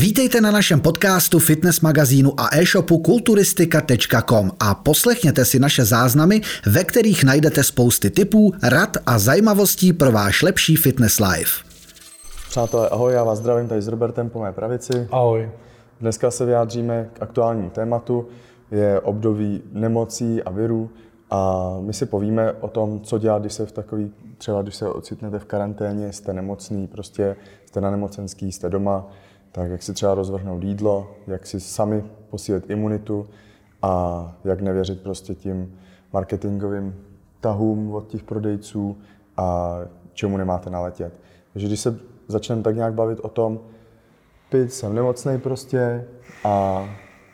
Vítejte na našem podcastu, fitness magazínu a e-shopu kulturistika.com a poslechněte si naše záznamy, ve kterých najdete spousty tipů, rad a zajímavostí pro váš lepší fitness life. Přátelé, ahoj, já vás zdravím tady s Robertem po mé pravici. Ahoj. Dneska se vyjádříme k aktuálnímu tématu, je období nemocí a virů a my si povíme o tom, co dělat, když se v takový, třeba když se ocitnete v karanténě, jste nemocný, prostě jste na nemocenský, jste doma, tak jak si třeba rozvrhnout jídlo, jak si sami posílit imunitu a jak nevěřit prostě tím marketingovým tahům od těch prodejců a čemu nemáte naletět. Takže když se začneme tak nějak bavit o tom, pít, jsem nemocný prostě a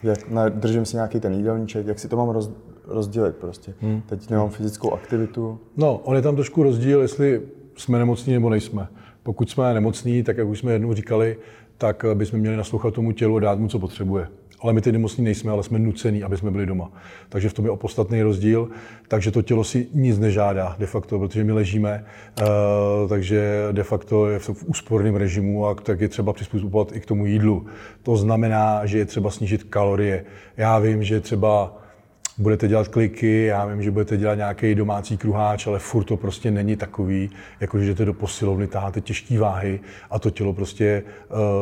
jak, držím si nějaký ten jídelníček, jak si to mám roz, rozdělit prostě. Hmm. Teď nemám fyzickou aktivitu. No, on je tam trošku rozdíl, jestli jsme nemocní nebo nejsme. Pokud jsme nemocní, tak jak už jsme jednou říkali, tak bychom měli naslouchat tomu tělu a dát mu, co potřebuje. Ale my ty nemocní nejsme, ale jsme nucení, aby jsme byli doma. Takže v tom je opodstatný rozdíl. Takže to tělo si nic nežádá de facto, protože my ležíme, uh, takže de facto je v úsporném režimu a tak je třeba přizpůsobovat i k tomu jídlu. To znamená, že je třeba snížit kalorie. Já vím, že třeba budete dělat kliky, já vím, že budete dělat nějaký domácí kruháč, ale furt to prostě není takový, jako že jdete do posilovny, taháte těžké váhy a to tělo prostě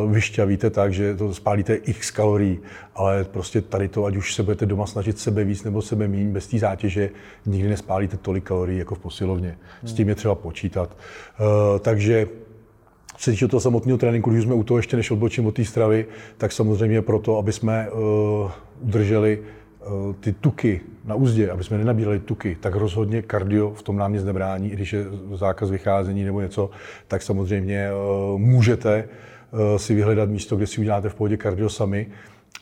uh, vyšťavíte tak, že to spálíte x kalorií. Ale prostě tady to, ať už se budete doma snažit sebe víc nebo sebe méně, bez té zátěže, nikdy nespálíte tolik kalorií jako v posilovně. S tím je třeba počítat. Uh, takže se týče toho samotného tréninku, když jsme u toho ještě než odbočím od té stravy, tak samozřejmě proto, aby jsme uh, udrželi ty tuky na úzdě, aby jsme nenabírali tuky, tak rozhodně kardio v tom nám nic nebrání, i když je zákaz vycházení nebo něco, tak samozřejmě eh, můžete eh, si vyhledat místo, kde si uděláte v pohodě kardio sami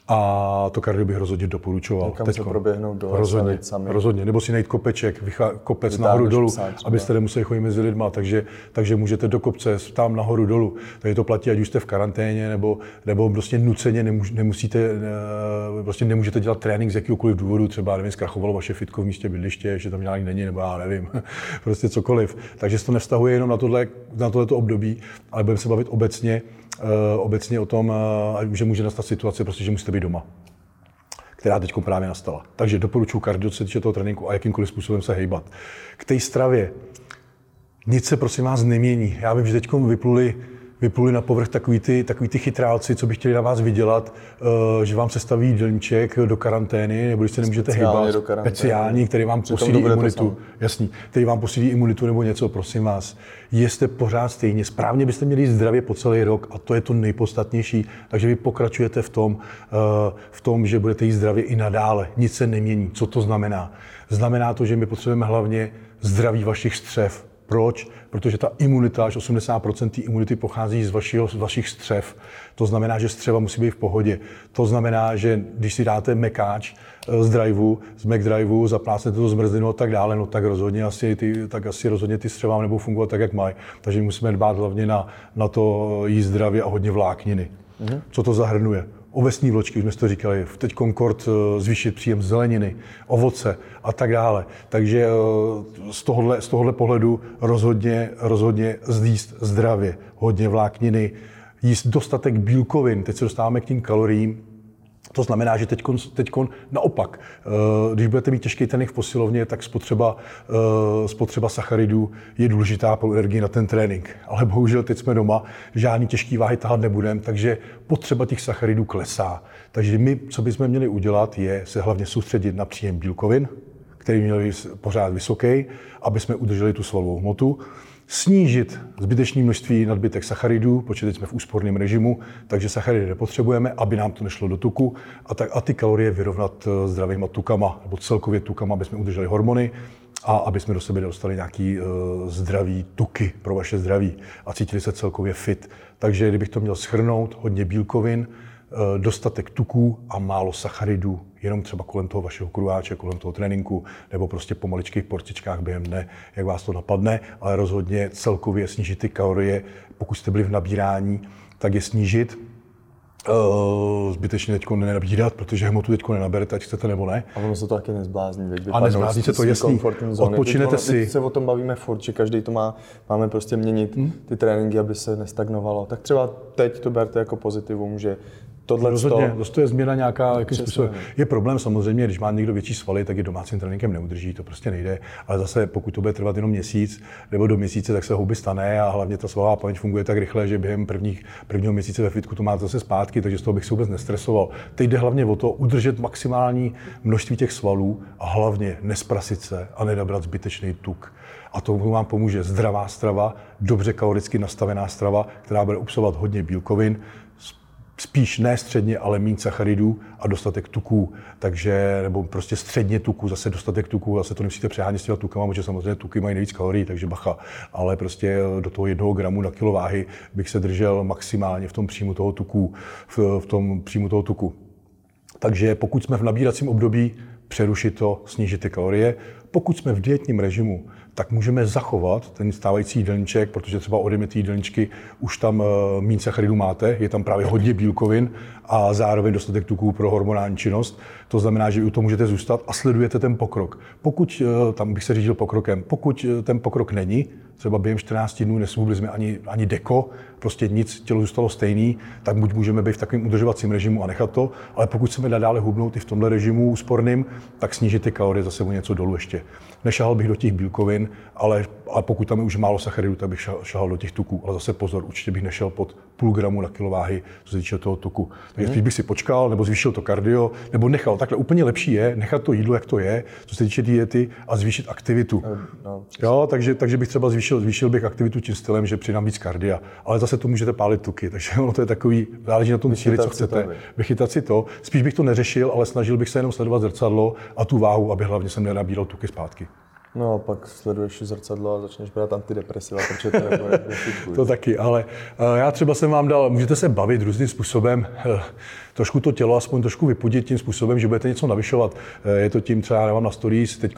a to kardio bych rozhodně doporučoval. Kam Teďko. se proběhnout do rozhodně, sami. rozhodně. Nebo si najít kopeček, vychá, kopec Vytáhneš nahoru dolů, psát, abyste nemuseli chodit mezi lidma. Takže, takže můžete do kopce, tam nahoru dolů. Takže to platí, ať už jste v karanténě, nebo, nebo prostě nuceně nemus, nemusíte, prostě nemůžete dělat trénink z jakýkoliv důvodu. Třeba, nevím, zkrachovalo vaše fitko v místě bydliště, že tam nějak není, nebo já nevím, prostě cokoliv. Takže se to nevztahuje jenom na, tohle, na tohleto období, ale budeme se bavit obecně Eh, obecně o tom, eh, že může nastat situace, prostě, že musíte být doma která teď právě nastala. Takže doporučuji kardio, co se týče toho tréninku a jakýmkoliv způsobem se hejbat. K té stravě. Nic se prosím vás nemění. Já vím, že teď vypluli vypluli na povrch takový ty, takový ty chytrálci, co by chtěli na vás vydělat, uh, že vám se staví jídelníček do karantény, nebo když se nemůžete hýbat, speciální, který vám posílí imunitu, jasný, který vám posílí imunitu nebo něco, prosím vás, jeste pořád stejně, správně byste měli jít zdravě po celý rok a to je to nejpodstatnější, takže vy pokračujete v tom, uh, v tom, že budete jít zdravě i nadále, nic se nemění. Co to znamená? Znamená to, že my potřebujeme hlavně zdraví vašich střev, proč? Protože ta imunita, až 80% té imunity pochází z, vašího, z vašich střev. To znamená, že střeva musí být v pohodě. To znamená, že když si dáte mekáč eh, z driveu, z McDriveu, zaplácnete to zmrzlinu a tak dále, no tak rozhodně asi, ty, tak asi rozhodně ty střeva nebudou fungovat tak, jak mají. Takže musíme dbát hlavně na, na to jíst zdravě a hodně vlákniny. Mm-hmm. Co to zahrnuje? Ovesní vločky, už jsme to říkali, teď Concord eh, zvýšit příjem zeleniny, ovoce a tak dále. Takže eh, z tohohle, z tohohle pohledu rozhodně, rozhodně zjíst zdravě, hodně vlákniny, jíst dostatek bílkovin, teď se dostáváme k tím kaloriím, to znamená, že teď naopak, eh, když budete mít těžký trénink v posilovně, tak spotřeba, eh, spotřeba sacharidů je důležitá pro energii na ten trénink. Ale bohužel teď jsme doma, žádný těžký váhy tahat nebudeme, takže potřeba těch sacharidů klesá. Takže my, co bychom měli udělat, je se hlavně soustředit na příjem bílkovin, který měl být pořád vysoký, aby jsme udrželi tu svalovou hmotu snížit zbytečné množství nadbytek sacharidů, protože teď jsme v úsporném režimu, takže sacharidy nepotřebujeme, aby nám to nešlo do tuku a, tak, a ty kalorie vyrovnat eh, zdravýma tukama, nebo celkově tukama, aby jsme udrželi hormony a aby jsme do sebe dostali nějaký uh, zdravý tuky pro vaše zdraví a cítili se celkově fit. Takže kdybych to měl schrnout, hodně bílkovin, dostatek tuků a málo sacharidů, jenom třeba kolem toho vašeho kruháče, kolem toho tréninku, nebo prostě po maličkých porcičkách během dne, jak vás to napadne, ale rozhodně celkově snížit ty kalorie, pokud jste byli v nabírání, tak je snížit, Uh, zbytečně teď nenabírat, protože hmotu teď nenaberete, ať chcete nebo ne. A ono se to taky nezblázní. A nezblázní se to, jasný. Odpočinete si. Teď se o tom bavíme furt, že každý to má, máme prostě měnit hmm? ty tréninky, aby se nestagnovalo. Tak třeba teď to berte jako pozitivum, že tohle Rozhodně, to je změna nějaká, jakým způsobem. Je problém samozřejmě, když má někdo větší svaly, tak je domácím tréninkem neudrží, to prostě nejde. Ale zase, pokud to bude trvat jenom měsíc nebo do měsíce, tak se houby stane a hlavně ta svalová paměť funguje tak rychle, že během prvních, prvního měsíce ve fitku to máte zase zpátky, takže z toho bych se vůbec nestresoval. Teď jde hlavně o to udržet maximální množství těch svalů a hlavně nesprasit se a nedabrat zbytečný tuk. A to vám pomůže zdravá strava, dobře kaloricky nastavená strava, která bude obsahovat hodně bílkovin, spíš ne středně, ale méně sacharidů a dostatek tuků. Takže, nebo prostě středně tuků, zase dostatek tuků, zase to nemusíte přehánět s těma tukama, protože samozřejmě tuky mají nejvíc kalorií, takže bacha. Ale prostě do toho jednoho gramu na kilo váhy bych se držel maximálně v tom příjmu toho tuku, v, v tom příjmu toho tuku. Takže pokud jsme v nabíracím období, přerušit to, snížit ty kalorie. Pokud jsme v dietním režimu, tak můžeme zachovat ten stávající jídelníček, protože třeba odemity jídelníčky už tam eh, méně sacharidů máte, je tam právě hodně bílkovin a zároveň dostatek tuků pro hormonální činnost. To znamená, že u toho můžete zůstat a sledujete ten pokrok. Pokud, eh, tam bych se řídil pokrokem, pokud eh, ten pokrok není, třeba během 14 dnů nesmluvili jsme ani, ani deko, prostě nic, tělo zůstalo stejný, tak buď můžeme být v takovém udržovacím režimu a nechat to, ale pokud chceme nadále hubnout i v tomhle režimu úsporným, tak snížit ty kalorie zase o něco dolů ještě. Nešahal bych do těch bílkovin, ale, ale pokud tam je už málo sacharidů, tak bych šahal do těch tuků. Ale zase pozor, určitě bych nešel pod půl gramu na kilováhy, co se týče toho tuku. Takže spíš bych si počkal, nebo zvýšil to kardio, nebo nechal. Takhle úplně lepší je nechat to jídlo, jak to je, co se týče diety a zvýšit aktivitu. No, no jo, takže, takže bych třeba zvýšil, zvýšil bych aktivitu tím stylem, že přidám víc kardia. Ale zase to můžete pálit tuky, takže ono to je takový, záleží na tom cíli, co chcete. Vychytat si to. Spíš bych to neřešil, ale snažil bych se jenom sledovat zrcadlo a tu váhu, aby hlavně jsem nenabíral tuky zpátky. No a pak sleduješ zrcadlo a začneš brát antidepresiva, protože to je To taky, ale eh, já třeba jsem vám dal, můžete se bavit různým způsobem, eh, trošku to tělo aspoň trošku vypudit tím způsobem, že budete něco navyšovat. Eh, je to tím třeba, já nemám na stories, teď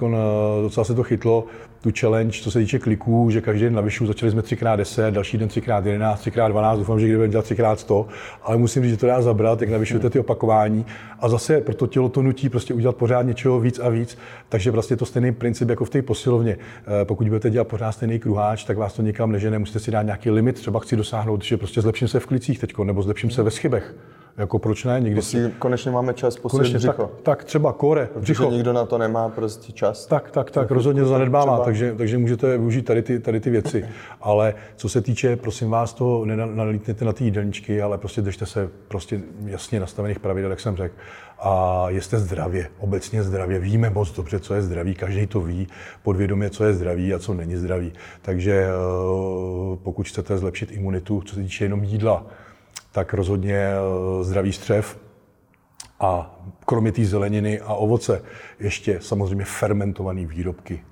docela se to chytlo, tu challenge, co se týče kliků, že každý den navyšu, začali jsme 3x10, další den 3x11, 3x12, doufám, že kdyby dělat 3x100, ale musím říct, že to dá zabrat, jak navyšujete ty opakování. A zase pro to tělo to nutí prostě udělat pořád něčeho víc a víc, takže vlastně to stejný princip jako v té posilovně. Eh, pokud budete dělat pořád stejný kruháč, tak vás to nikam nežene, musíte si dát nějaký limit, třeba chci dosáhnout, že prostě zlepším se v klicích teď, nebo zlepším se ve schybech. Jako proč ne? Někdy si... Konečně máme čas posílit břicho. Tak, tak, třeba kore, Protože břicho. nikdo na to nemá prostě čas. Tak, tak, tak, rozhodně to zanedbává, třeba... takže, takže můžete využít tady ty, tady ty věci. Ale co se týče, prosím vás, to nenalítněte na ty jídelníčky, ale prostě držte se prostě jasně nastavených pravidel, jak jsem řekl. A jste zdravě, obecně zdravě. Víme moc dobře, co je zdraví, každý to ví podvědomě, co je zdraví a co není zdraví. Takže eh, pokud chcete zlepšit imunitu, co se týče jenom jídla, tak rozhodně eh, zdravý střev a kromě té zeleniny a ovoce ještě samozřejmě fermentované výrobky.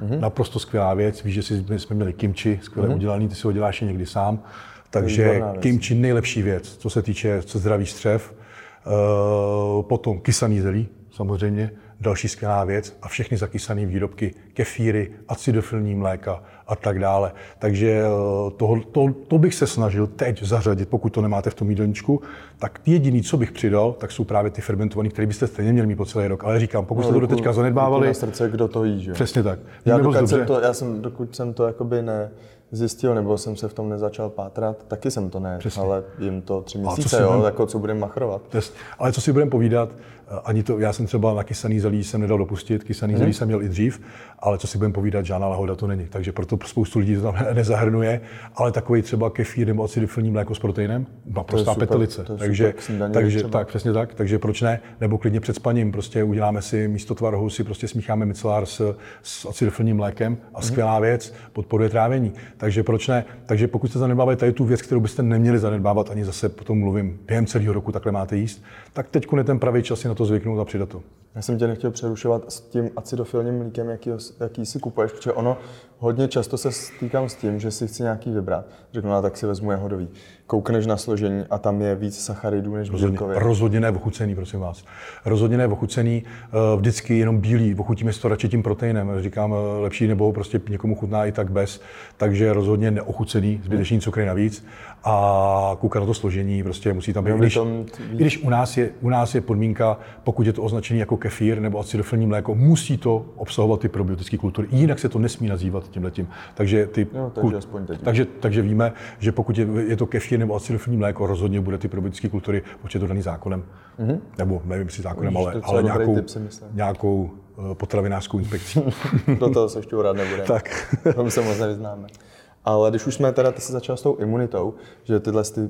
Mm-hmm. Naprosto skvělá věc. Víš, že jsme měli kimči, skvěle mm-hmm. udělaný, ty si ho děláš někdy sám. Takže kimči nejlepší věc, co se týče co zdravý střev. E, potom kysaný zelí, samozřejmě, další skvělá věc a všechny zakysané výrobky, kefíry, acidofilní mléka a tak dále. Takže eh, to, to, to bych se snažil teď zařadit, pokud to nemáte v tom jídelníčku, tak jediný, co bych přidal, tak jsou právě ty fermentované, které byste stejně měli mít po celý rok. Ale říkám, pokud no, jste to do teďka zanedbávali... Na srdce, kdo to jí, že? Přesně tak. Já, dokud jsem to, já jsem, dokud jsem to jakoby ne, zjistil, nebo jsem se v tom nezačal pátrat, taky jsem to ne, Přesně. ale jim to tři měsíce, jo, budem, jako co budeme machrovat. Ale co si budeme povídat, ani to, já jsem třeba na kysaný zelí jsem nedal dopustit, kysaný hmm. zelí jsem měl i dřív, ale co si budeme povídat, žádná lahoda to není. Takže proto spoustu lidí to tam nezahrnuje, ale takový třeba kefír nebo acidofilní mléko s proteinem, naprostá petelice. Takže, takže tak, přesně tak, takže proč ne? Nebo klidně před spaním, prostě uděláme si místo tvarohu si prostě smícháme micelár s, s acidofilním mlékem a hmm. skvělá věc, podporuje trávení. Takže proč ne? Takže pokud jste zanedbávali tady tu věc, kterou byste neměli zanedbávat, ani zase potom mluvím, během celého roku takhle máte jíst, tak teď je ten pravý čas si na to zvyknout a přidat to. Já jsem tě nechtěl přerušovat s tím acidofilním mlíkem, jaký, jaký si kupuješ, protože ono hodně často se stýkám s tím, že si chci nějaký vybrat. Řeknu, no, tak si vezmu jahodový. Koukneš na složení a tam je víc sacharidů než rozhodně, bílkově. Rozhodně ne ochucený, prosím vás. Rozhodně ne ochucený, eh, vždycky jenom bílý. Ochutíme si to radši tím proteinem. Říkám, eh, lepší nebo prostě někomu chutná i tak bez. Takže rozhodně neochucený, zbytečný cukry navíc. A koukat na to složení, prostě musí tam být. Když, I když u nás, je, u nás je podmínka, pokud je to označený jako kefír nebo acidofilní mléko, musí to obsahovat ty probiotické kultury. Jinak se to nesmí nazývat tímhletím. Takže, ty, no, takže, aspoň teď. takže, takže víme, že pokud je, je to kefír nebo acidofilní mléko, rozhodně bude ty probiotické kultury určitě daný zákonem. Mm-hmm. Nebo nevím, jestli zákonem, ale, ale nějakou, typ, nějakou eh, potravinářskou inspekcí. Do toho se ještě rád nebude. Tak. to se moc nevyznáme. Ale když už jsme teda, ty se začal s tou imunitou, že tyhle, ty,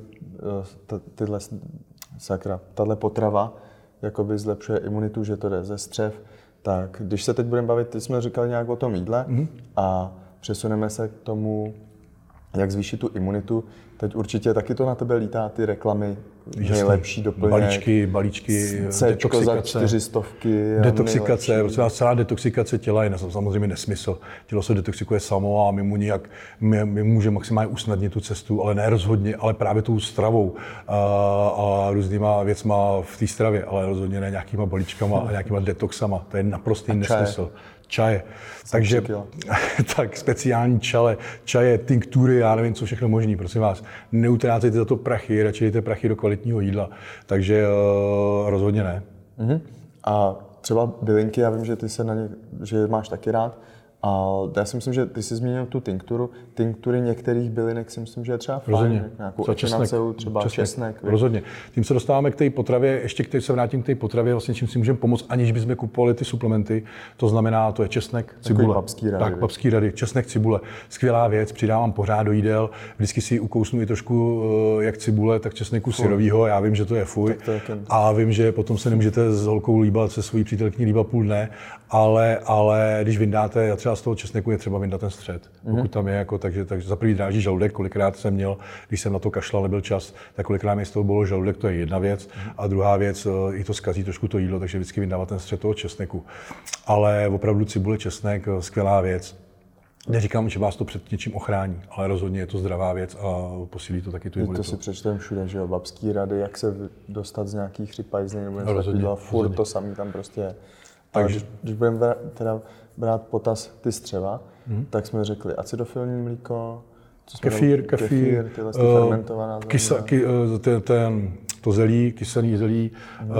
eh, tyhle sakra, tahle potrava jakoby zlepšuje imunitu, že to jde ze střev, tak když se teď budeme bavit, ty jsme říkali nějak o tom jídle mm-hmm. a přesuneme se k tomu, jak zvýšit tu imunitu. Teď určitě taky to na tebe lítá, ty reklamy. Nejlepší doplněk. Balíčky, balíčky, detoxikace. za čtyři stovky. Detoxikace, protože celá detoxikace těla je samozřejmě nesmysl. Tělo se detoxikuje samo a my mu nějak, my, my můžeme maximálně usnadnit tu cestu, ale ne rozhodně, ale právě tou stravou a, a různýma věcma v té stravě, ale rozhodně ne nějakýma balíčkama a nějakýma detoxama. To je naprostý nesmysl čaje. Takže tak speciální čale, čaje, tinktury, já nevím, co všechno možný, prosím vás. Neutrácejte za to prachy, radši dejte prachy do kvalitního jídla. Takže uh, rozhodně ne. Uh-huh. A třeba bylinky, já vím, že ty se na ně, že máš taky rád. A já si myslím, že ty jsi zmínil tu tinkturu. Tinktury některých bylinek si myslím, že je třeba fajn. Rozhodně. Nějakou třeba česnek. třeba česnek. česnek Rozhodně. Tím se dostáváme k té potravě, ještě k se vrátím k té potravě, vlastně čím si můžeme pomoct, aniž bychom kupovali ty suplementy. To znamená, to je česnek, cibule. Babský rady, tak, babský rady, česnek, cibule. Skvělá věc, přidávám pořád do jídel. Vždycky si ukousnu i trošku eh, jak cibule, tak česneku syrovýho. Já vím, že to je fuj. To je a vím, že potom se nemůžete s holkou líbat, se svojí přítelkyní líbat půl dne, ale, ale když vyndáte, třeba z toho česneku je třeba vyndat ten střed, mm-hmm. pokud tam je, jako, takže, takže za prvý dráží žaludek, kolikrát jsem měl, když jsem na to kašlal, nebyl čas, tak kolikrát mi z toho bylo žaludek, to je jedna věc. Mm-hmm. A druhá věc, eh, i to zkazí trošku to jídlo, takže vždycky vyndávat ten střed toho česneku. Ale opravdu cibule, česnek, eh, skvělá věc. Neříkám, že vás to před něčím ochrání, ale rozhodně je to zdravá věc a posílí to taky tu imunitu. To si přečteme všude, že jo, babský rady, jak se dostat z nějakých chřipajzlí nebo něco takového, furt rozhodně. to samý tam prostě je. Takže když budeme teda brát potaz ty střeva, mm-hmm. tak jsme řekli acidofilní mlíko, kefír, kefír, kefír, tyhle uh, fermentovaná kysa, ky, uh, ten, ten, to zelí, kyselý zelí, mm-hmm.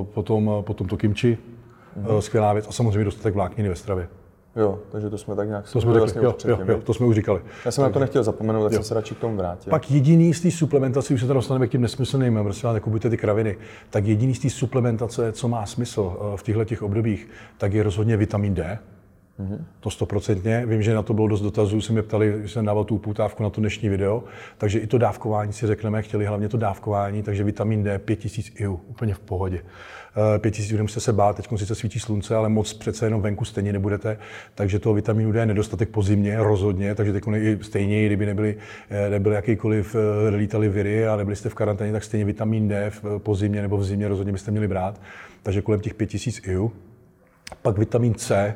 uh, potom, potom to kimči, mm-hmm. uh, skvělá věc a samozřejmě dostatek vlákniny ve stravě. Jo, takže to jsme tak nějak to jsme řekli, vlastně jo, jo, jo, to jsme už říkali. Já jsem tak. na to nechtěl zapomenout, tak jo. jsem se radši k tomu vrátil. Pak jediný z té suplementace, už se to dostaneme k tím nesmyslným, prostě nekupujte ty kraviny, tak jediný z té suplementace, co má smysl eh, v těchto těch obdobích, tak je rozhodně vitamin D. Mm-hmm. To stoprocentně. Vím, že na to bylo dost dotazů, se mě ptali, když jsem dával tu uputávku na to dnešní video. Takže i to dávkování si řekneme, chtěli hlavně to dávkování, takže vitamin D 5000 IU, úplně v pohodě. 5000 nemusíte se bát, teď sice svítí slunce, ale moc přece jenom venku stejně nebudete, takže toho vitamínu D je nedostatek po zimě rozhodně, takže teď stejně, kdyby nebyly, eh, nebyly jakýkoliv eh, lítali viry a nebyli jste v karanténě, tak stejně vitamin D po zimě nebo v zimě rozhodně byste měli brát, takže kolem těch 5000 IU. Pak vitamin C,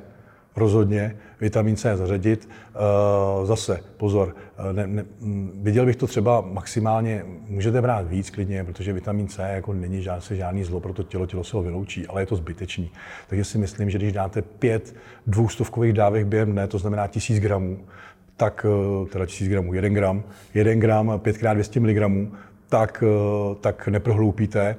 rozhodně vitamin C zařadit. Eh, zase, pozor, eh, ne, ne, mm, viděl bych to třeba maximálně, můžete brát víc klidně, protože vitamin C jako není žád, se žádný zlo pro to tělo, tělo se ho vyloučí, ale je to zbytečný. Takže si myslím, že když dáte pět dvoustovkových dávek během dne, to znamená tisíc gramů, tak, eh, teda tisíc gramů, jeden gram, jeden gram, pětkrát 200 mg, tak, tak neprohloupíte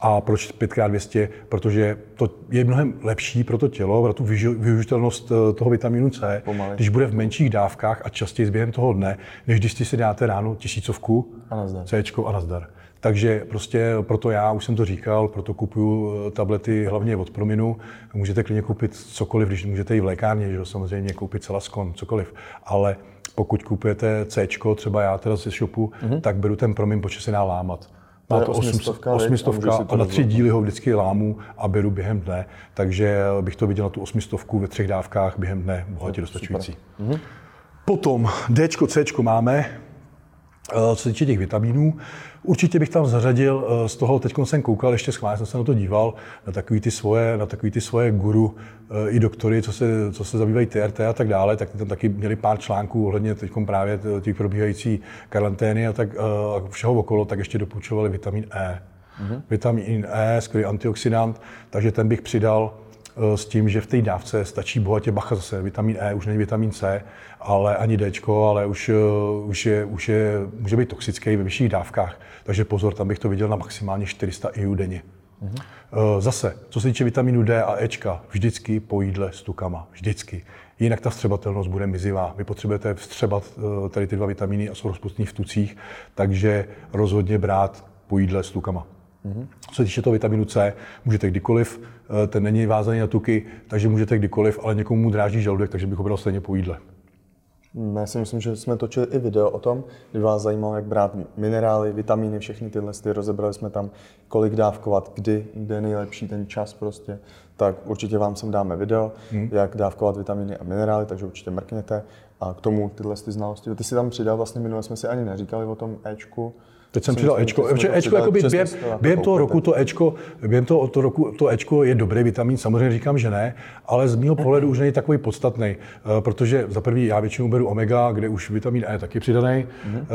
a proč 5x200? Protože to je mnohem lepší pro to tělo, pro tu využitelnost eh, toho vitamínu C, Pomaly. když bude v menších dávkách a častěji během toho dne, než když si dáte ráno tisícovku, a C a nazdar. Takže prostě proto já, už jsem to říkal, proto kupuju eh, tablety hlavně od Prominu. Můžete klidně koupit cokoliv, když můžete i v lékárně, že samozřejmě koupit Celaskon, cokoliv. Ale pokud kupujete C, třeba já teda ze shopu, mm-hmm. tak beru ten Promin, protože se dá lámat. Má to osmistovka, osmistovka a, a na tři díly ho vždycky lámu a beru během dne, takže bych to viděl na tu osmistovku ve třech dávkách během dne bohatě dostačující. Mhm. Potom D, C máme, co se týče těch vitamínů, určitě bych tam zařadil, eh, z toho teď jsem koukal, ještě schválně jsem se na to díval, na takový ty svoje, na takový ty svoje guru eh, i doktory, co se, co se zabývají TRT a tak dále, tak tam taky měli pár článků ohledně teď právě těch probíhající karantény a tak a všeho okolo, tak ještě doporučovali vitamin E. Mm-hmm. Vitamin E, skvělý antioxidant, takže ten bych přidal s tím, že v té dávce stačí bohatě bacha zase, vitamin E, už není vitamin C, ale ani D, ale už, už, je, už je, může být toxický ve vyšších dávkách. Takže pozor, tam bych to viděl na maximálně 400 IU denně. Mm-hmm. Zase, co se týče vitamínu D a Ečka, vždycky po jídle s tukama. Vždycky. Jinak ta vstřebatelnost bude mizivá. Vy potřebujete vstřebat eh, tady ty dva vitamíny a jsou rozpustní v tucích, takže rozhodně brát po jídle s tukama. Co se týče toho vitaminu C, můžete kdykoliv, eh, ten není vázaný na tuky, takže můžete kdykoliv, ale někomu dráží žaludek, takže bych ho bral stejně po jídle. Já si myslím, že jsme točili i video o tom, kdy vás zajímalo, jak brát minerály, vitamíny, všechny tyhle, ty rozebrali jsme tam, kolik dávkovat, kdy, kde je nejlepší ten čas prostě. Tak určitě vám sem dáme video, hmm. jak dávkovat vitamíny a minerály, takže určitě mrkněte. A k tomu tyhle ty znalosti. Ty si tam přidal, vlastně minule jsme si ani neříkali o tom Ečku, Teď jsem přidal Ečko, protože Ečko jakoby během, během toho roku to Ečko, během toho, to roku to Ečko je dobrý vitamin, samozřejmě říkám, že ne, ale z mého pohledu už není takový podstatný, eh, protože za prvý já většinou beru omega, kde už vitamin E je taky přidaný, mm-hmm.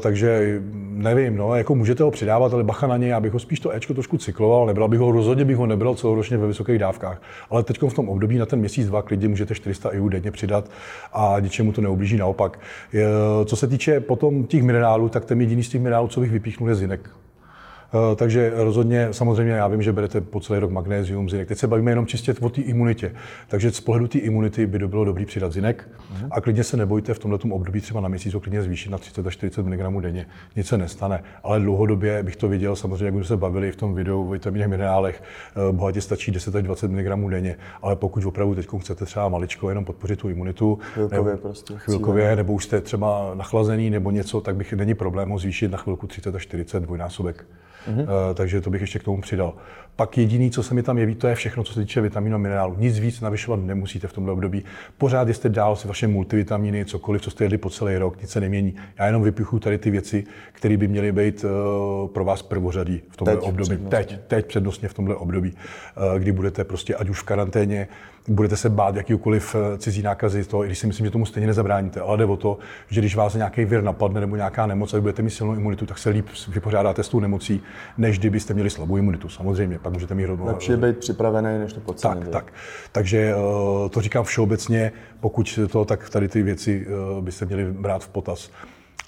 takže nevím, no, jako můžete ho přidávat, ale bacha na něj, abych ho spíš to Ečko trošku cykloval, nebral bych ho, rozhodně bych ho nebral celoročně ve vysokých dávkách, ale teď v tom období na ten měsíc, dva klidně můžete 400 EU denně přidat a ničemu to neublíží naopak. Co se týče potom těch minerálů, tak ten jediný z těch minerálů, co bych vypíchnul, je zinek. Eh, takže rozhodně, samozřejmě já vím, že berete po celý rok magnézium, zinek. Teď se bavíme jenom čistě o té imunitě. Takže z pohledu té imunity by bylo dobrý přidat zinek mm. a klidně se nebojte v tomto období třeba na měsíc ho klidně zvýšit na 30 až 40 mg denně. Nic se nestane. Ale dlouhodobě bych to viděl, samozřejmě, jak jsme se bavili v tom videu o vitaminech, minerálech, eh, bohatě stačí 10 až 20 mg denně. Ale pokud opravdu teď chcete třeba maličko jenom podpořit tu imunitu, chvilkově, nebo, prostě, chvilkově nebo už jste třeba nachlazený nebo něco, tak bych není problém ho zvýšit na chvilku 30 až 40 dvojnásobek. Mm-hmm. Uh, takže to bych ještě k tomu přidal. Pak jediný, co se mi tam jeví, to je všechno, co se týče vitamínu a minerálu. Nic víc navyšovat nemusíte v tomto období. Pořád jste dál si vaše multivitamíny, cokoliv, co jste jedli po celý rok, nic se nemění. Já jenom vypichu tady ty věci, které by měly být uh, pro vás prvořadí v tomto období. Přednostně. Teď, teď přednostně v tomto období, uh, kdy budete prostě ať už v karanténě, budete se bát jakýkoliv eh, cizí nákazy, to, i když si myslím, že tomu stejně nezabráníte, ale jde o to, že když vás nějaký vir napadne nebo nějaká nemoc a budete mít silnou imunitu, tak se líp vypořádáte s tou nemocí, než kdybyste měli slabou imunitu. Samozřejmě, pak můžete mít rovnou. Lepší je být připravený, než to podcenit. Tak, tak. Takže eh, to říkám všeobecně, pokud to, tak tady ty věci eh, byste měli brát v potaz.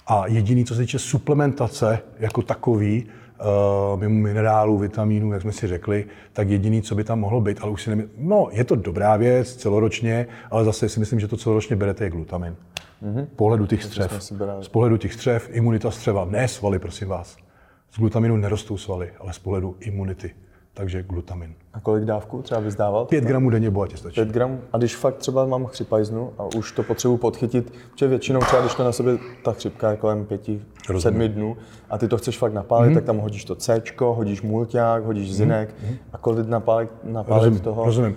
A jediný, co se týče suplementace jako takový, mimo minerálů, vitamínů, jak jsme si řekli, tak jediný, co by tam mohlo být, ale už si nemysl... No, je to dobrá věc celoročně, ale zase si myslím, že to celoročně berete je glutamin. Mm-hmm. pohledu těch střev. Z pohledu těch střev, imunita střeva, ne svaly, prosím vás. Z glutaminu nerostou svaly, ale z pohledu imunity takže glutamin. A kolik dávku třeba vyzdával? 5 gramů denně bohatě stačí. 5 gramů? A když fakt třeba mám chřipajznu a už to potřebuji podchytit, protože většinou třeba, když to na sobě ta chřipka je kolem 5-7 dnů a ty to chceš fakt napálit, mm-hmm. tak tam hodíš to C, hodíš mulťák, hodíš mm-hmm. zinek mm-hmm. a kolik napálit, napálit rozumím, toho Rozumím.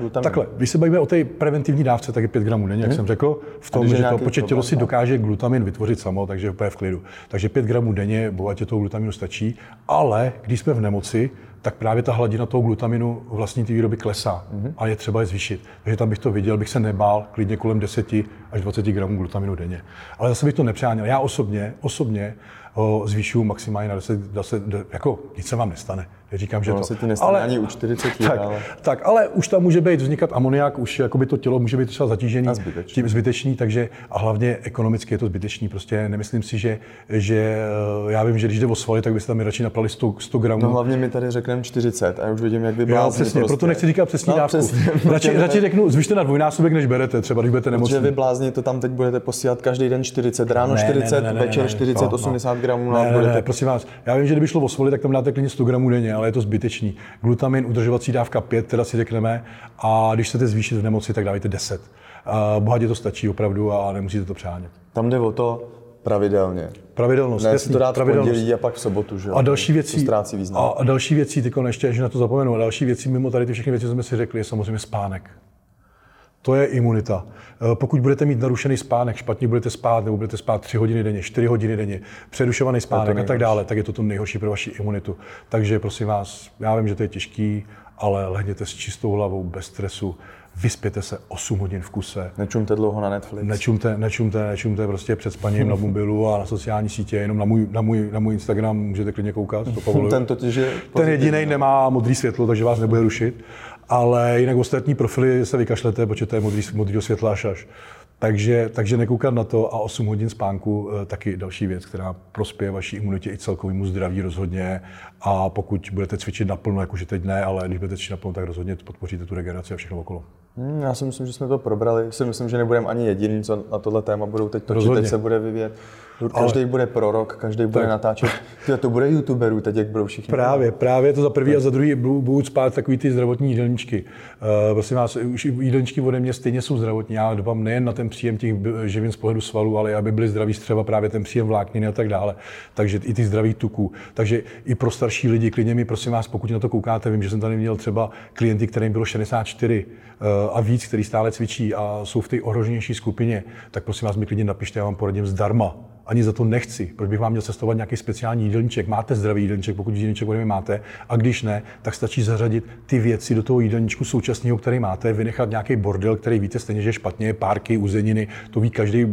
Uh, takhle, když se bavíme o té preventivní dávce, tak je 5 gramů denně, mm-hmm. jak mhm. jsem řekl, v tom, že to počet tělo si dokáže glutamin vytvořit samo, takže úplně v klidu. Takže 5 gramů denně bohatě toho glutaminu stačí, ale když jsme v nemoci, tak právě ta hladina toho glutaminu vlastní té výroby klesá mm-hmm. a je třeba je zvýšit. Takže tam bych to viděl, bych se nebál klidně kolem 10 až 20 gramů glutaminu denně. Ale zase bych to nepřáněl. Já osobně, osobně ho zvýšuju maximálně na 10, 10, jako nic se vám nestane. Říkám, že to. se ti nestane ale, ani u 40, tak, ale... tak, ale už tam může být vznikat amoniak, už jakoby to tělo může být třeba zatížený, a zbytečný. tím zbytečný, takže a hlavně ekonomicky je to zbytečný. Prostě nemyslím si, že, že eh, já vím, že když jde o svaly, tak byste tam radši naprali 100, 100 gramů. No hlavně mi tady řekneme 40 a já už vidím, jak by Já přesně, prostě. proto nechci říkat přesný no, dávku. Přesně, radši, radši řeknu, zvyšte na dvojnásobek, než berete, třeba když budete nemocní. Protože vy blázni to tam teď budete posílat každý den 40, ráno ne, 40, ne, ne, ne, večer 40, 80 gramů. Ne, ne, ne, prosím vás, já vím, že kdyby šlo o svaly, tak tam dáte klidně 100 gramů denně, ale je to zbytečný glutamin, udržovací dávka 5, teda si řekneme, a když chcete zvýšit v nemoci, tak dávajte 10. Bohatě to stačí opravdu a nemusíte to přánět. Tam jde o to, Pravidelně. Pravidelnost. Ne, si to dát pravidelnost. v a pak v sobotu, že A další věcí, to ztrácí význam. A další věcí, ty ještě, že na to zapomenu, a další věcí mimo tady ty všechny věci, co jsme si řekli, je samozřejmě spánek. To je imunita. Eh, pokud budete mít narušený spánek, špatně budete spát, nebo budete spát 3 hodiny denně, 4 hodiny denně, přerušovaný spánek a tak dále, tak je to to nejhorší pro vaši imunitu. Takže prosím vás, já vím, že to je těžký, ale lehněte s čistou hlavou, bez stresu, vyspěte se 8 hodin v kuse. Nečumte dlouho na Netflix. Nečumte, nečumte, nečumte prostě před spaním na mobilu a na sociální sítě, jenom na můj, na můj, na můj Instagram můžete klidně koukat, to povoluju. Ten totiž je Ten jediný nemá modrý světlo, takže vás nebude rušit ale jinak ostatní profily se vykašlete, protože to je modrý, modrý světla až až. Takže, takže nekoukat na to a 8 hodin spánku eh, taky další věc, která prospěje vaší imunitě i celkovému zdraví rozhodně. A pokud budete cvičit naplno, jak už teď ne, ale když budete cvičit naplno, tak rozhodně podpoříte tu regeneraci a všechno okolo. Hmm, já si myslím, že jsme to probrali. Si myslím, že nebudeme ani jediný, co na tohle téma budou teď točit, teď se bude vyvíjet. Každý ale... bude prorok, každý bude tak. natáčet. Tyjo, to bude youtuberů teď, jak budou všichni. Právě, právě to za prvý tak. a za druhý budou spát takový ty zdravotní jídelníčky. Uh, prosím vás, už jídelníčky ode mě stejně jsou zdravotní. Já dbám nejen na ten příjem těch živin z pohledu svalů, ale aby byly zdraví střeva, právě ten příjem vlákniny a tak dále. Takže i ty zdraví tuků. Takže i pro starší lidi, klidně mi, prosím vás, pokud na to koukáte, vím, že jsem tady měl třeba klienty, kterým bylo 64 uh, eh, a víc, který stále cvičí a jsou v té ohroženější skupině, tak prosím vás, mi klidně napište, já vám poradím zdarma ani za to nechci. Proč bych vám měl cestovat nějaký speciální jídelníček? Máte zdravý jídelníček, pokud jídelníček ode máte, a když ne, tak stačí zařadit ty věci do toho jídelníčku současného, který máte, vynechat nějaký bordel, který víte stejně, že špatně, párky, uzeniny, to ví každý,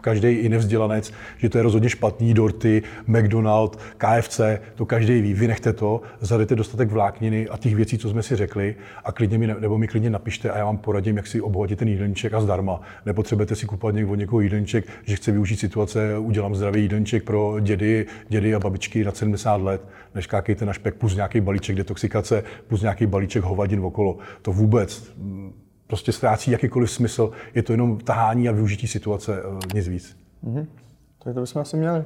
každý i nevzdělanec, že to je rozhodně špatný, dorty, McDonald, KFC, to každý ví, vynechte to, zadejte dostatek vlákniny a těch věcí, co jsme si řekli a klidně mi, nebo mi klidně napište a já vám poradím, jak si obohatit ten jídelníček a zdarma. Nepotřebujete si kupovat někdo někoho jídelníček, že chce využít situace udělám zdravý jídelníček pro dědy, dědy a babičky na 70 let, než kákejte na špek plus nějaký balíček detoxikace, plus nějaký balíček hovadin okolo. To vůbec mm, prostě ztrácí jakýkoliv smysl. Je to jenom tahání a využití situace, eh, nic víc. Mm-hmm. Tak to bychom asi měli.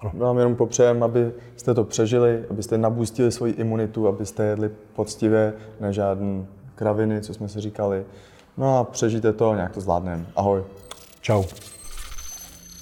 Ano. Vám jenom popřejem, abyste to přežili, abyste nabustili svoji imunitu, abyste jedli poctivě, nežádný kraviny, co jsme si říkali. No a přežijte to, nějak to zvládneme. Ahoj. Čau.